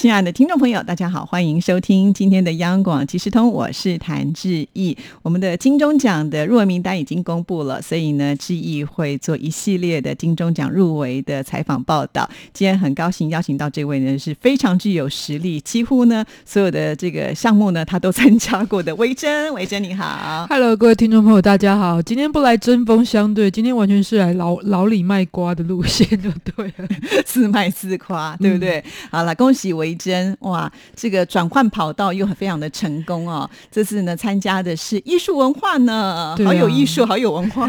亲爱的听众朋友，大家好，欢迎收听今天的央广即时通，我是谭志毅。我们的金钟奖的入围名单已经公布了，所以呢，志毅会做一系列的金钟奖入围的采访报道。今天很高兴邀请到这位呢，是非常具有实力，几乎呢所有的这个项目呢，他都参加过的。维珍，维珍你好，Hello，各位听众朋友，大家好。今天不来针锋相对，今天完全是来老老李卖瓜的路线，就对了，自卖自夸，对不对？好了，恭喜维。维珍哇，这个转换跑道又非常的成功哦！这次呢，参加的是艺术文化呢，好有艺术，好有文化。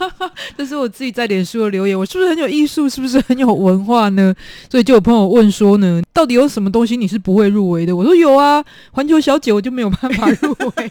这是我自己在脸书的留言，我是不是很有艺术？是不是很有文化呢？所以就有朋友问说呢，到底有什么东西你是不会入围的？我说有啊，环球小姐我就没有办法入围。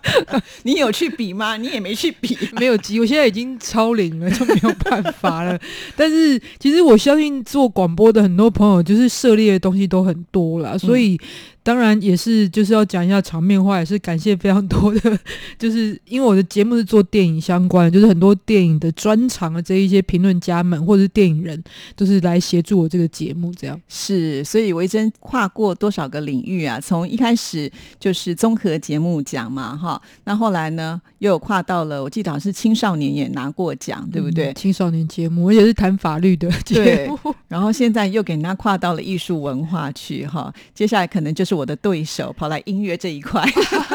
你有去比吗？你也没去比，没有机，我现在已经超龄了，就没有办法了。但是其实我相信做广播的很多朋友，就是涉猎的东西都很。多了，所以。当然也是，就是要讲一下场面话，也是感谢非常多的，就是因为我的节目是做电影相关，就是很多电影的专长的这一些评论家们或者是电影人，都是来协助我这个节目。这样是，所以维珍跨过多少个领域啊？从一开始就是综合节目奖嘛，哈，那后来呢又有跨到了，我记得好像是青少年也拿过奖，对不对？青少年节目，也是谈法律的节目，然后现在又给人家跨到了艺术文化去，哈，接下来可能就是。我的对手跑来音乐这一块，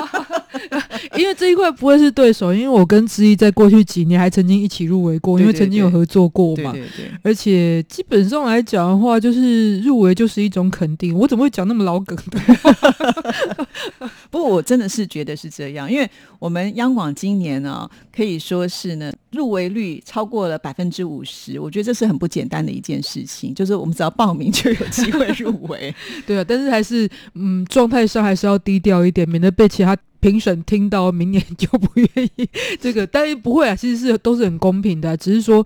因为这一块不会是对手，因为我跟知毅在过去几年还曾经一起入围过，因为曾经有合作过嘛。对对。而且基本上来讲的话，就是入围就是一种肯定。我怎么会讲那么老梗？不过我真的是觉得是这样，因为我们央广今年呢，可以说是呢入围率超过了百分之五十，我觉得这是很不简单的一件事情。就是我们只要报名就有机会入围，对啊。但是还是嗯，状态上还是要低调一点，免得被其他评审听到，明年就不愿意这个。但是不会啊，其实是都是很公平的，只是说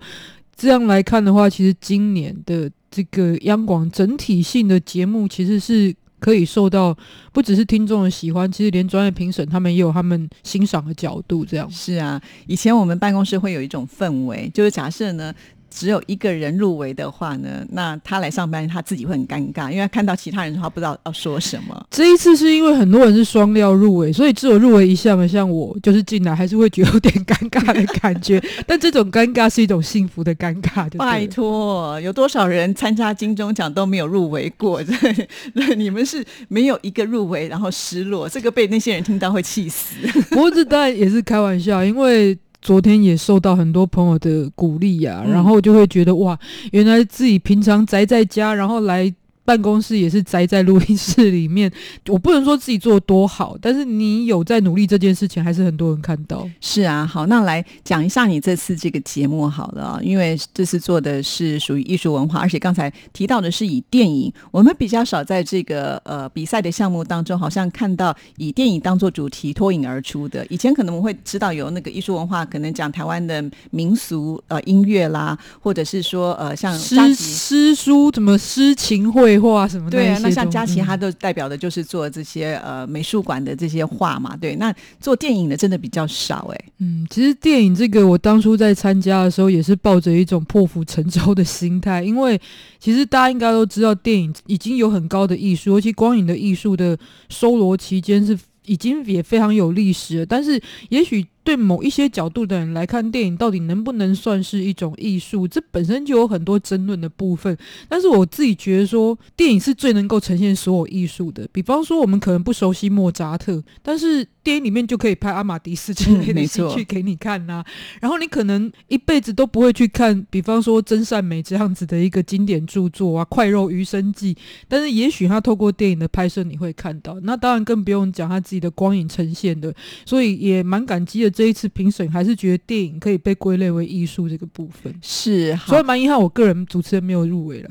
这样来看的话，其实今年的这个央广整体性的节目其实是。可以受到不只是听众的喜欢，其实连专业评审他们也有他们欣赏的角度。这样是啊，以前我们办公室会有一种氛围，就是假设呢。只有一个人入围的话呢，那他来上班他自己会很尴尬，因为他看到其他人的话不知道要说什么。这一次是因为很多人是双料入围，所以只有入围一项嘛，像我就是进来还是会觉得有点尴尬的感觉。但这种尴尬是一种幸福的尴尬。拜托，有多少人参加金钟奖都没有入围过？你们是没有一个入围，然后失落，这个被那些人听到会气死。不过这当然也是开玩笑，因为。昨天也受到很多朋友的鼓励呀，然后就会觉得哇，原来自己平常宅在家，然后来。办公室也是宅在录音室里面，我不能说自己做的多好，但是你有在努力这件事情，还是很多人看到。是啊，好，那来讲一下你这次这个节目好了啊，因为这次做的是属于艺术文化，而且刚才提到的是以电影，我们比较少在这个呃比赛的项目当中，好像看到以电影当做主题脱颖而出的。以前可能我们会知道有那个艺术文化，可能讲台湾的民俗呃音乐啦，或者是说呃像诗诗书怎么诗情绘。画什么？对啊，那像佳琪，他都代表的就是做这些呃美术馆的这些画嘛。对，那做电影的真的比较少哎。嗯，其实电影这个，我当初在参加的时候也是抱着一种破釜沉舟的心态，因为其实大家应该都知道，电影已经有很高的艺术，尤其光影的艺术的收罗期间是已经也非常有历史了。但是也许。对某一些角度的人来看，电影到底能不能算是一种艺术？这本身就有很多争论的部分。但是我自己觉得说，电影是最能够呈现所有艺术的。比方说，我们可能不熟悉莫扎特，但是电影里面就可以拍阿玛迪斯之类的戏去给你看呐。然后你可能一辈子都不会去看，比方说真善美这样子的一个经典著作啊，《快肉余生记》。但是也许他透过电影的拍摄，你会看到。那当然更不用讲他自己的光影呈现的。所以也蛮感激的。这一次评审还是觉得电影可以被归类为艺术这个部分是，所以蛮遗憾，我个人主持人没有入围了。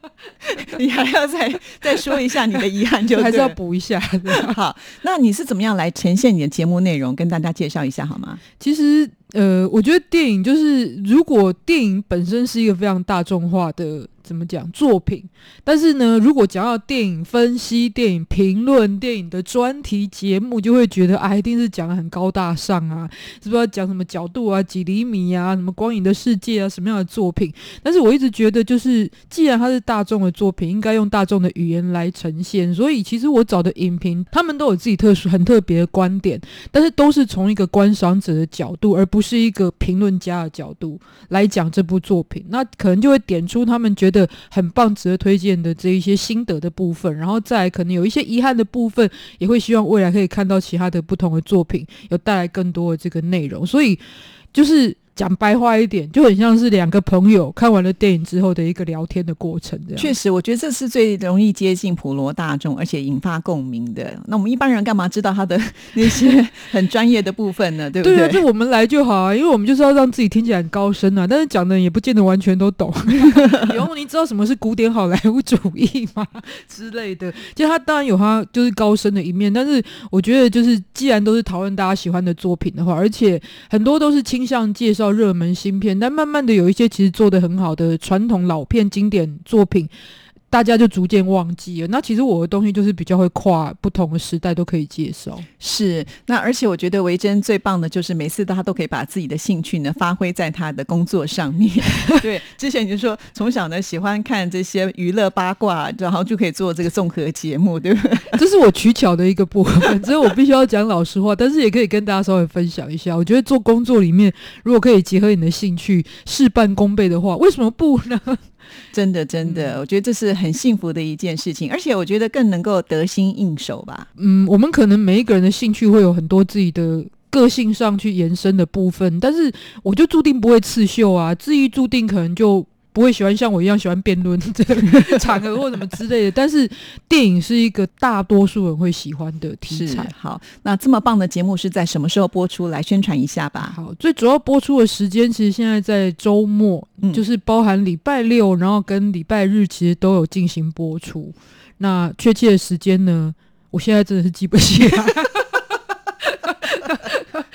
你还要再再说一下你的遗憾，就还是要补一下。好，那你是怎么样来呈现你的节目内容？跟大家介绍一下好吗？其实，呃，我觉得电影就是，如果电影本身是一个非常大众化的。怎么讲作品，但是呢，如果讲到电影分析、电影评论、电影的专题节目，就会觉得啊，一定是讲的很高大上啊，是不是要讲什么角度啊、几厘米啊、什么光影的世界啊、什么样的作品？但是我一直觉得，就是既然它是大众的作品，应该用大众的语言来呈现。所以其实我找的影评，他们都有自己特殊、很特别的观点，但是都是从一个观赏者的角度，而不不是一个评论家的角度来讲这部作品。那可能就会点出他们觉得很棒、值得推荐的这一些心得的部分，然后再来可能有一些遗憾的部分，也会希望未来可以看到其他的不同的作品，有带来更多的这个内容。所以就是。讲白话一点，就很像是两个朋友看完了电影之后的一个聊天的过程。这样确实，我觉得这是最容易接近普罗大众，而且引发共鸣的。那我们一般人干嘛知道他的那些很专业的部分呢？对不对？对啊，就我们来就好啊，因为我们就是要让自己听起来很高深啊。但是讲的也不见得完全都懂。然后你知道什么是古典好莱坞主义吗？之类的，就他当然有他就是高深的一面，但是我觉得就是既然都是讨论大家喜欢的作品的话，而且很多都是倾向介绍。热门新片，但慢慢的有一些其实做的很好的传统老片经典作品。大家就逐渐忘记了。那其实我的东西就是比较会跨不同的时代都可以接受。是，那而且我觉得维珍最棒的就是每次他都可以把自己的兴趣呢发挥在他的工作上面。对，之前你就说从小呢喜欢看这些娱乐八卦，然后就可以做这个综合节目，对不对？这是我取巧的一个部分，所以我必须要讲老实话，但是也可以跟大家稍微分享一下。我觉得做工作里面，如果可以结合你的兴趣，事半功倍的话，为什么不呢？真的，真的，我觉得这是很幸福的一件事情，而且我觉得更能够得心应手吧。嗯，我们可能每一个人的兴趣会有很多自己的个性上去延伸的部分，但是我就注定不会刺绣啊，至于注定可能就。不会喜欢像我一样喜欢辩论 这个场合或什么之类的，但是电影是一个大多数人会喜欢的题材。好，那这么棒的节目是在什么时候播出？来宣传一下吧。好，最主要播出的时间其实现在在周末，就是包含礼拜六，然后跟礼拜日其实都有进行播出。那确切的时间呢？我现在真的是记不起来。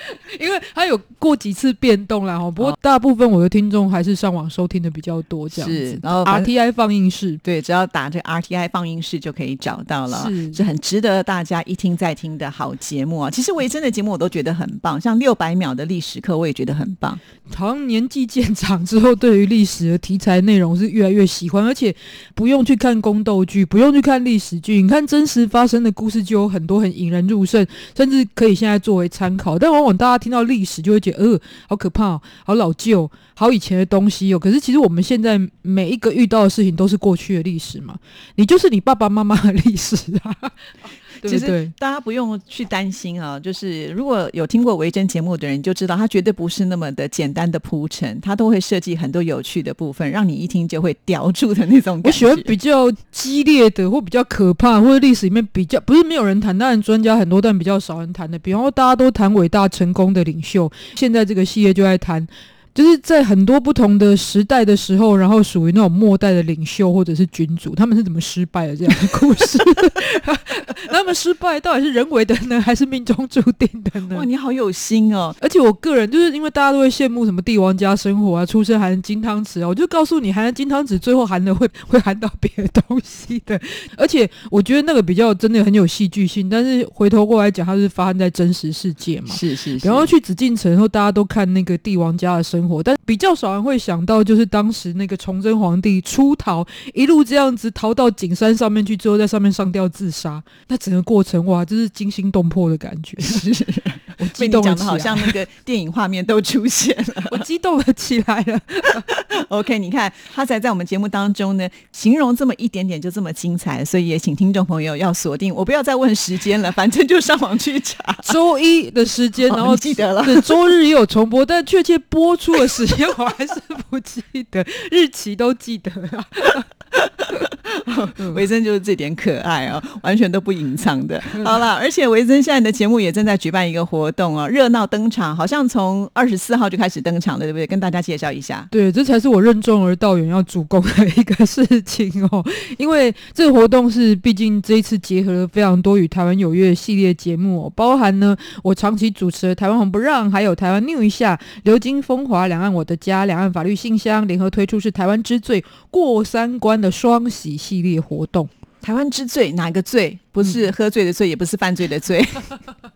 因为它有过几次变动啦，哈，不过大部分我的听众还是上网收听的比较多，这样子。然后 RTI 放映室，对，只要打这 RTI 放映室就可以找到了，是很值得大家一听再听的好节目啊。其实维珍的节目我都觉得很棒，像六百秒的历史课我也觉得很棒。好像年纪渐长之后，对于历史的题材内容是越来越喜欢，而且不用去看宫斗剧，不用去看历史剧，你看真实发生的故事就有很多很引人入胜，甚至可以现在作为参考。但往往大家听到历史就会觉得，呃，好可怕，好老旧，好以前的东西哦。可是其实我们现在每一个遇到的事情都是过去的历史嘛，你就是你爸爸妈妈的历史啊。其实大家不用去担心啊，就是如果有听过维珍节目的人，就知道他绝对不是那么的简单的铺陈，他都会设计很多有趣的部分，让你一听就会叼住的那种。我喜欢比较激烈的，或比较可怕，或者历史里面比较不是没有人谈，当然专家很多，但比较少人谈的。比方说，大家都谈伟大成功的领袖，现在这个系列就在谈。就是在很多不同的时代的时候，然后属于那种末代的领袖或者是君主，他们是怎么失败的这样的故事？他们失败到底是人为的呢，还是命中注定的呢？哇，你好有心哦！而且我个人就是因为大家都会羡慕什么帝王家生活啊，出生含金汤匙啊，我就告诉你，含金汤匙最后含的会 会含到别的东西的。而且我觉得那个比较真的很有戏剧性，但是回头过来讲，它是发生在真实世界嘛？是是。然后去紫禁城后，大家都看那个帝王家的生。但比较少人会想到，就是当时那个崇祯皇帝出逃，一路这样子逃到景山上面去，之后在上面上吊自杀，那整个过程哇，就是惊心动魄的感觉。我激动讲的好像那个电影画面都出现了，我激动了起来了。OK，你看他才在我们节目当中呢，形容这么一点点就这么精彩，所以也请听众朋友要锁定。我不要再问时间了，反正就上网去查周一的时间，然后记得了。周日也有重播，但确切播出的时间我还是不记得，日期都记得了。维珍就是这点可爱哦，完全都不隐藏的。好了，而且维珍现在的节目也正在举办一个活动哦，热闹登场，好像从二十四号就开始登场了，对不对？跟大家介绍一下。对，这才是我任重而道远要主攻的一个事情哦。因为这个活动是，毕竟这一次结合了非常多与台湾有约系列节目，哦包含呢我长期主持的《台湾红不让》，还有《台湾 new 一下》、《流金风华》、《两岸我的家》、《两岸法律信箱》联合推出是台湾之最过三关的双喜系列活动。台湾之最哪个最？不是喝醉的醉，也不是犯罪的罪。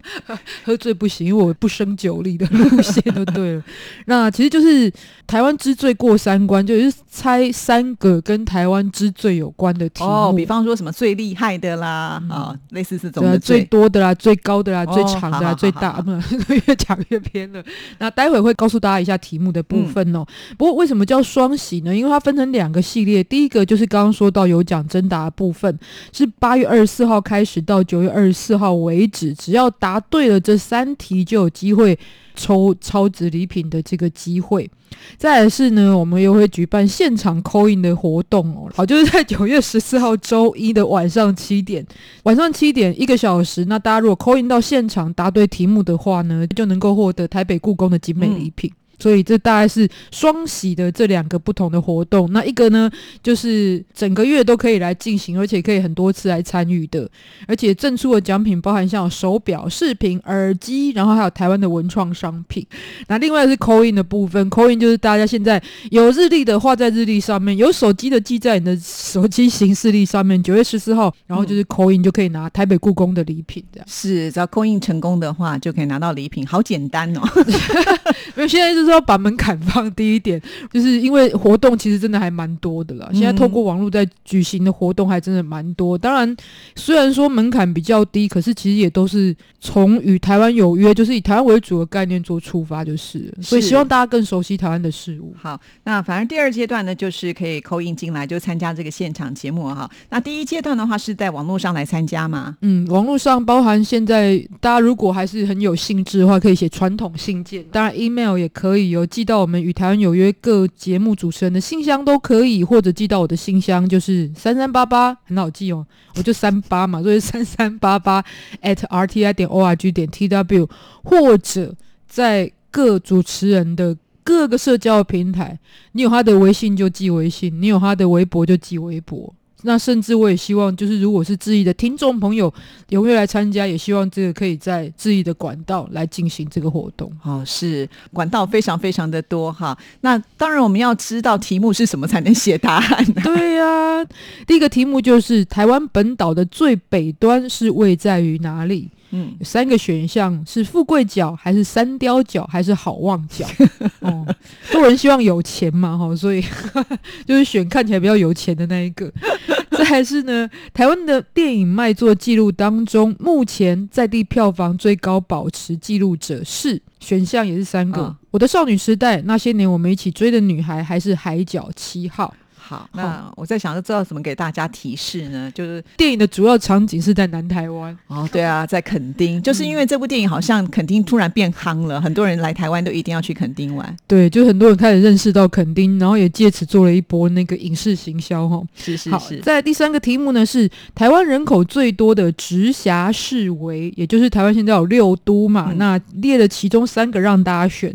喝醉不行，因为我不胜酒力的路线就对了。那其实就是台湾之最过三关，就是猜三个跟台湾之最有关的题目。哦，比方说什么最厉害的啦，啊，类似这种的最多的啦、最高的啦、最长的啦、最大，不能越讲越偏了。那待会会告诉大家一下题目的部分哦。不过为什么叫双喜呢？因为它分成两个系列，第一个就是刚刚说到有奖征答部分，是八月二十四号。开始到九月二十四号为止，只要答对了这三题，就有机会抽超值礼品的这个机会。再来是呢，我们又会举办现场扣印的活动哦。好，就是在九月十四号周一的晚上七点，晚上七点一个小时。那大家如果扣印到现场答对题目的话呢，就能够获得台北故宫的精美礼品。所以这大概是双喜的这两个不同的活动。那一个呢，就是整个月都可以来进行，而且可以很多次来参与的。而且赠出的奖品包含像手表、饰品、耳机，然后还有台湾的文创商品。那另外是扣印的部分，扣印就是大家现在有日历的画在日历上面，有手机的记在你的手机行事历上面。九月十四号，然后就是扣印就可以拿台北故宫的礼品。这样是只要扣印成功的话，就可以拿到礼品，好简单哦。因为现在就是。是要把门槛放低一点，就是因为活动其实真的还蛮多的了。现在透过网络在举行的活动还真的蛮多。当然，虽然说门槛比较低，可是其实也都是从与台湾有约，就是以台湾为主的概念做出发，就是。所以希望大家更熟悉台湾的事物。好，那反正第二阶段呢，就是可以扣印进来就参加这个现场节目哈。那第一阶段的话是在网络上来参加吗？嗯，网络上包含现在大家如果还是很有兴致的话，可以写传统信件，当然 email 也可以。可以有寄到我们与台湾有约各节目主持人的信箱都可以，或者寄到我的信箱，就是三三八八，很好记哦，我就三八嘛，所以三三八八 at rti 点 org 点 tw，或者在各主持人的各个社交平台，你有他的微信就寄微信，你有他的微博就寄微博。那甚至我也希望，就是如果是质疑的听众朋友踊跃来参加，也希望这个可以在质疑的管道来进行这个活动。哦，是管道非常非常的多哈。那当然我们要知道题目是什么才能写答案。对呀，第一个题目就是台湾本岛的最北端是位在于哪里？嗯，有三个选项是富贵角还是三雕角还是好望角？哦，多人希望有钱嘛，哈，所以 就是选看起来比较有钱的那一个。这还是呢，台湾的电影卖座记录当中，目前在地票房最高保持记录者是选项也是三个。我的少女时代，那些年我们一起追的女孩，还是海角七号？好，那我在想，知道怎么给大家提示呢？就是电影的主要场景是在南台湾哦，对啊，在垦丁，就是因为这部电影好像垦丁突然变夯了，很多人来台湾都一定要去垦丁玩。对，就很多人开始认识到垦丁，然后也借此做了一波那个影视行销哈。是是是。在第三个题目呢，是台湾人口最多的直辖市为，也就是台湾现在有六都嘛，那列了其中三个让大家选，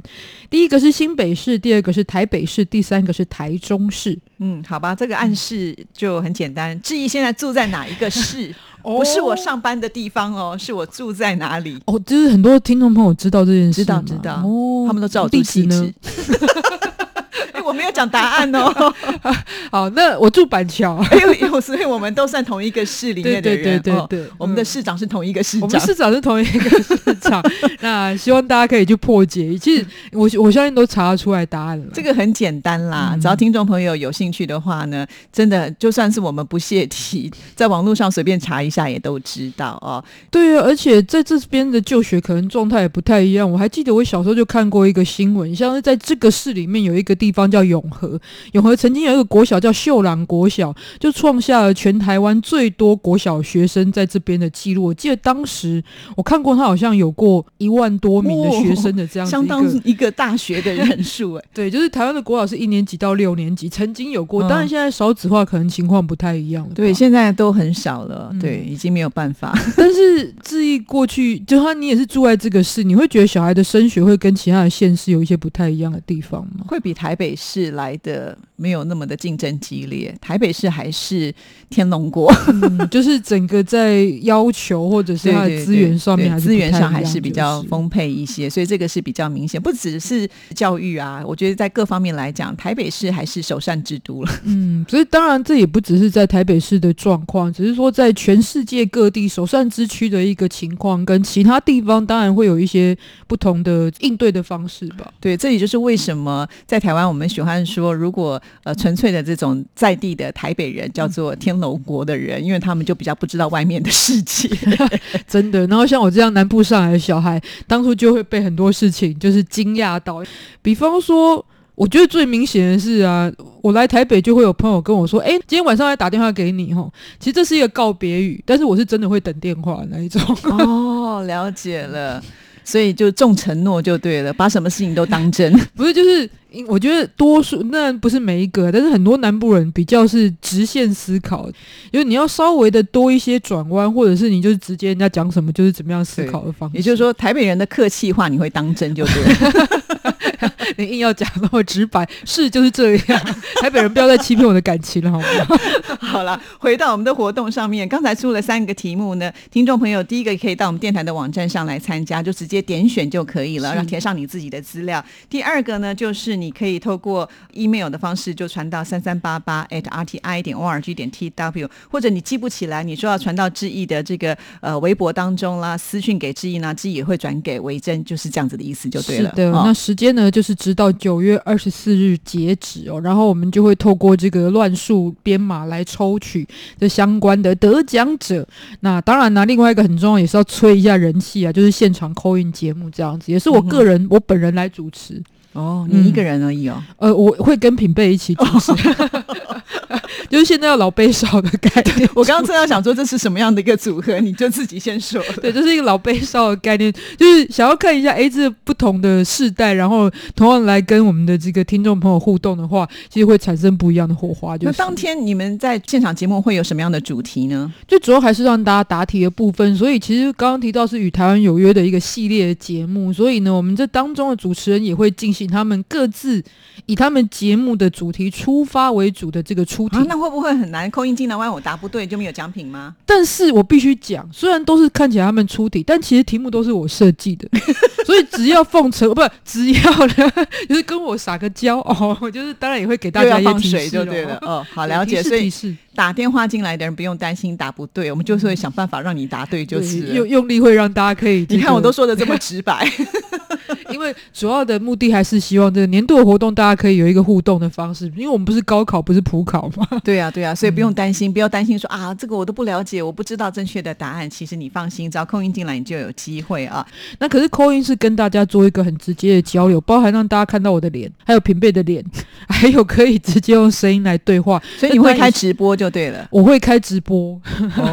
第一个是新北市，第二个是台北市，第三个是台中市。嗯，好吧，这个暗示就很简单。志毅现在住在哪一个市？不是我上班的地方哦，是我住在哪里？哦，就是很多听众朋友知道这件事，知道知道哦，他们都知道我地址呢。我没有讲答案哦。好，那我住板桥，因为所以我们都算同一个市里面的人。对对对对，我们的市长是同一个市长，我们市长是同一个市长。那希望大家可以去破解。其实我我相信都查得出来答案了。这个很简单啦，只要听众朋友有兴趣的话呢，真的就算是我们不泄题，在网络上随便查一下也都知道哦。对啊，而且在这边的就学可能状态也不太一样。我还记得我小时候就看过一个新闻，像是在这个市里面有一个地方。叫永和。永和曾经有一个国小叫秀朗国小，就创下了全台湾最多国小学生在这边的记录。我记得当时我看过，他好像有过一万多名的学生的这样子相当一个。一个大学的人数哎。对，就是台湾的国小是一年级到六年级，曾经有过，嗯当然现在少子化可能情况不太一样了。对，现在都很少了，嗯对，已经没有办法。但是至于过去，就他你也是住在这个市，你会觉得小孩的升学会跟其他的县市有一些不太一样的地方吗？会比台北是来的没有那么的竞争激烈。台北市还是天龙国，嗯，就是整个在要求或者是资源上面资源上还是比较丰沛一些，所以这个是比较明显。不只是教育啊，我觉得在各方面来讲，台北市还是首善之都了。嗯，所以当然这也不只是在台北市的状况，只是说在全世界各地首善之区的一个情况，跟其他地方当然会有一些不同的应对的方式吧。对，这也就是为什么在台湾我们喜欢说，如果呃纯粹的这种在地的台北人叫做天龙国的人，因为他们就比较不知道外面的世界。真的。然后像我这样南部上来的小孩，当初就会被很多事情就是惊讶到，比方说。我觉得最明显的是啊，我来台北就会有朋友跟我说：“哎，今天晚上来打电话给你吼。”其实这是一个告别语，但是我是真的会等电话那一种。哦，了解了。所以就重承诺就对了，把什么事情都当真。不是，就是我觉得多数那不是每一个，但是很多南部人比较是直线思考，就是你要稍微的多一些转弯，或者是你就是直接人家讲什么就是怎么样思考的方式。也就是说，台北人的客气话你会当真就对了。你硬要讲那么直白，是就是这样。台北人不要再欺骗我的感情了，好吗？好了，回到我们的活动上面，刚才出了三个题目呢，听众朋友第一个可以到我们电台的网站上来参加，就直接点选就可以了，是然后填上你自己的资料。第二个呢，就是你可以透过 email 的方式就传到三三八八 at rti 点 org 点 tw，或者你记不起来，你说要传到志毅的这个呃微博当中啦，私讯给志毅呢，志毅也会转给维珍，就是这样子的意思就对了。是的，哦那时间呢，就是直到九月二十四日截止哦。然后我们就会透过这个乱数编码来抽取这相关的得奖者。那当然呢，另外一个很重要也是要催一下人气啊，就是现场扣印节目这样子，也是我个人、我本人来主持。哦，你一个人而已哦。呃，我会跟品贝一起主持，就是现在要老辈少的概念。我刚刚正要想说这是什么样的一个组合，你就自己先说。对，这是一个老辈少的概念，就是想要看一下，哎，这不同的世代，然后同样来跟我们的这个听众朋友互动的话，其实会产生不一样的火花。就是那当天你们在现场节目会有什么样的主题呢？最主要还是让大家答题的部分，所以其实刚刚提到是与台湾有约的一个系列的节目，所以呢，我们这当中的主持人也会进行他们各自以他们节目的主题出发为主的这个出题。啊，那会不会很难？扣音进来万一我答不对就没有奖品吗？但是我必须讲，虽然都是看起来他们出题，但其实题目都是我设计的，所以只要奉承，不只要呢，就是跟我撒个娇哦，我就是当然也会给大家一些提示水就对了。哦。哦，好了解。所以提示打电话进来的人不用担心答不对，我们就是会想办法让你答对就是用用力会让大家可以、你看我都，说的这么直白，因为主要的目的还是希望这个年度的活动大家可以有一个互动的方式，因为我们不是高考，不是普考嘛。对呀、对呀、所以不用担心，不要担心说啊，这个我都不了解，我不知道正确的答案。其实你放心，只要扣音进来，你就有机会啊。那可是扣音是跟大家做一个很直接的交流，包含让大家看到我的脸，还有平辈的脸，还有可以直接用声音来对话。所以你会开直播就对了。我会开直播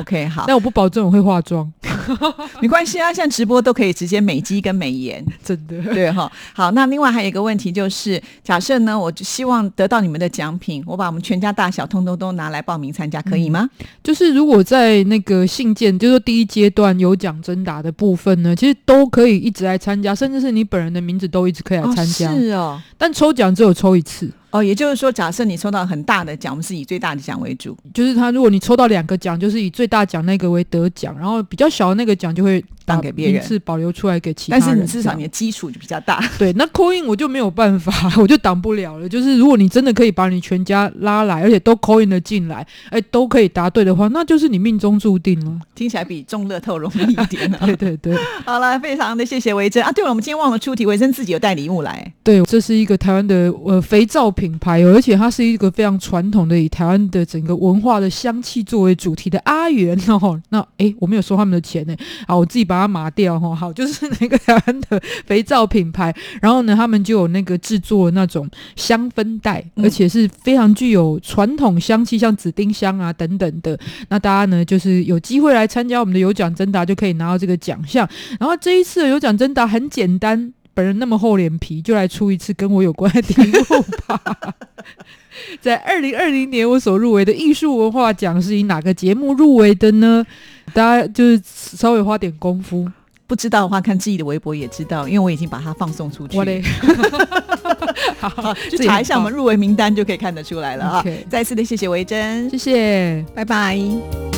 ，OK，好，但我不保证我会化妆，没关系啊，现在直播都可以直接美肌跟美颜。真的。对哈，好，那另外还有一个问题就是，假设呢，我就希望得到你们的奖品，我把我们全家大小通通都拿来报名参加，可以吗？就是如果在那个信件，就是说第一阶段有奖征答的部分呢，其实都可以一直来参加，甚至是你本人的名字都一直可以来哦，参加。是哦，但抽奖只有抽一次，哦，也就是说，假设你抽到很大的奖，我们是以最大的奖为主。就是他如果你抽到两个奖，就是以最大奖那个为得奖，然后比较小的那个奖就会把当给别人是保留出来给其他但人。但是你至少你的基础就比较大。对，那 coin 我就没有办法，我就挡不了了。就是如果你真的可以把你全家拉来，而且都 coin 的进来，哎，都可以答对的话，那就是你命中注定了。听起来比中乐透容易一点啊、对对对好了，非常的谢谢维珍啊！对了，我们今天忘了出题，维珍自己有带礼物来。对，这是一个台湾的呃肥皂品牌哦，而且它是一个非常传统的以台湾的整个文化的香气作为主题的阿元哦。那诶，我没有收他们的钱呢，好，我自己把把它麻掉哈。好，就是那个台湾的肥皂品牌，然后呢，他们就有那个制作那种香氛袋，嗯而且是非常具有传统香气，像紫丁香啊等等的。那大家呢，就是有机会来参加我们的有奖征答，就可以拿到这个奖项。然后这一次的有奖征答很简单。本人那么厚脸皮，就来出一次跟我有关的题目吧。在二零二零年，我所入围的艺术文化奖是以哪个节目入围的呢？大家就是稍微花点功夫。不知道的话，看自己的微博也知道，因为我已经把它放送出去。我嘞，好，去查一下我们入围名单就可以看得出来了啊。再次的谢谢维珍谢，谢。拜拜。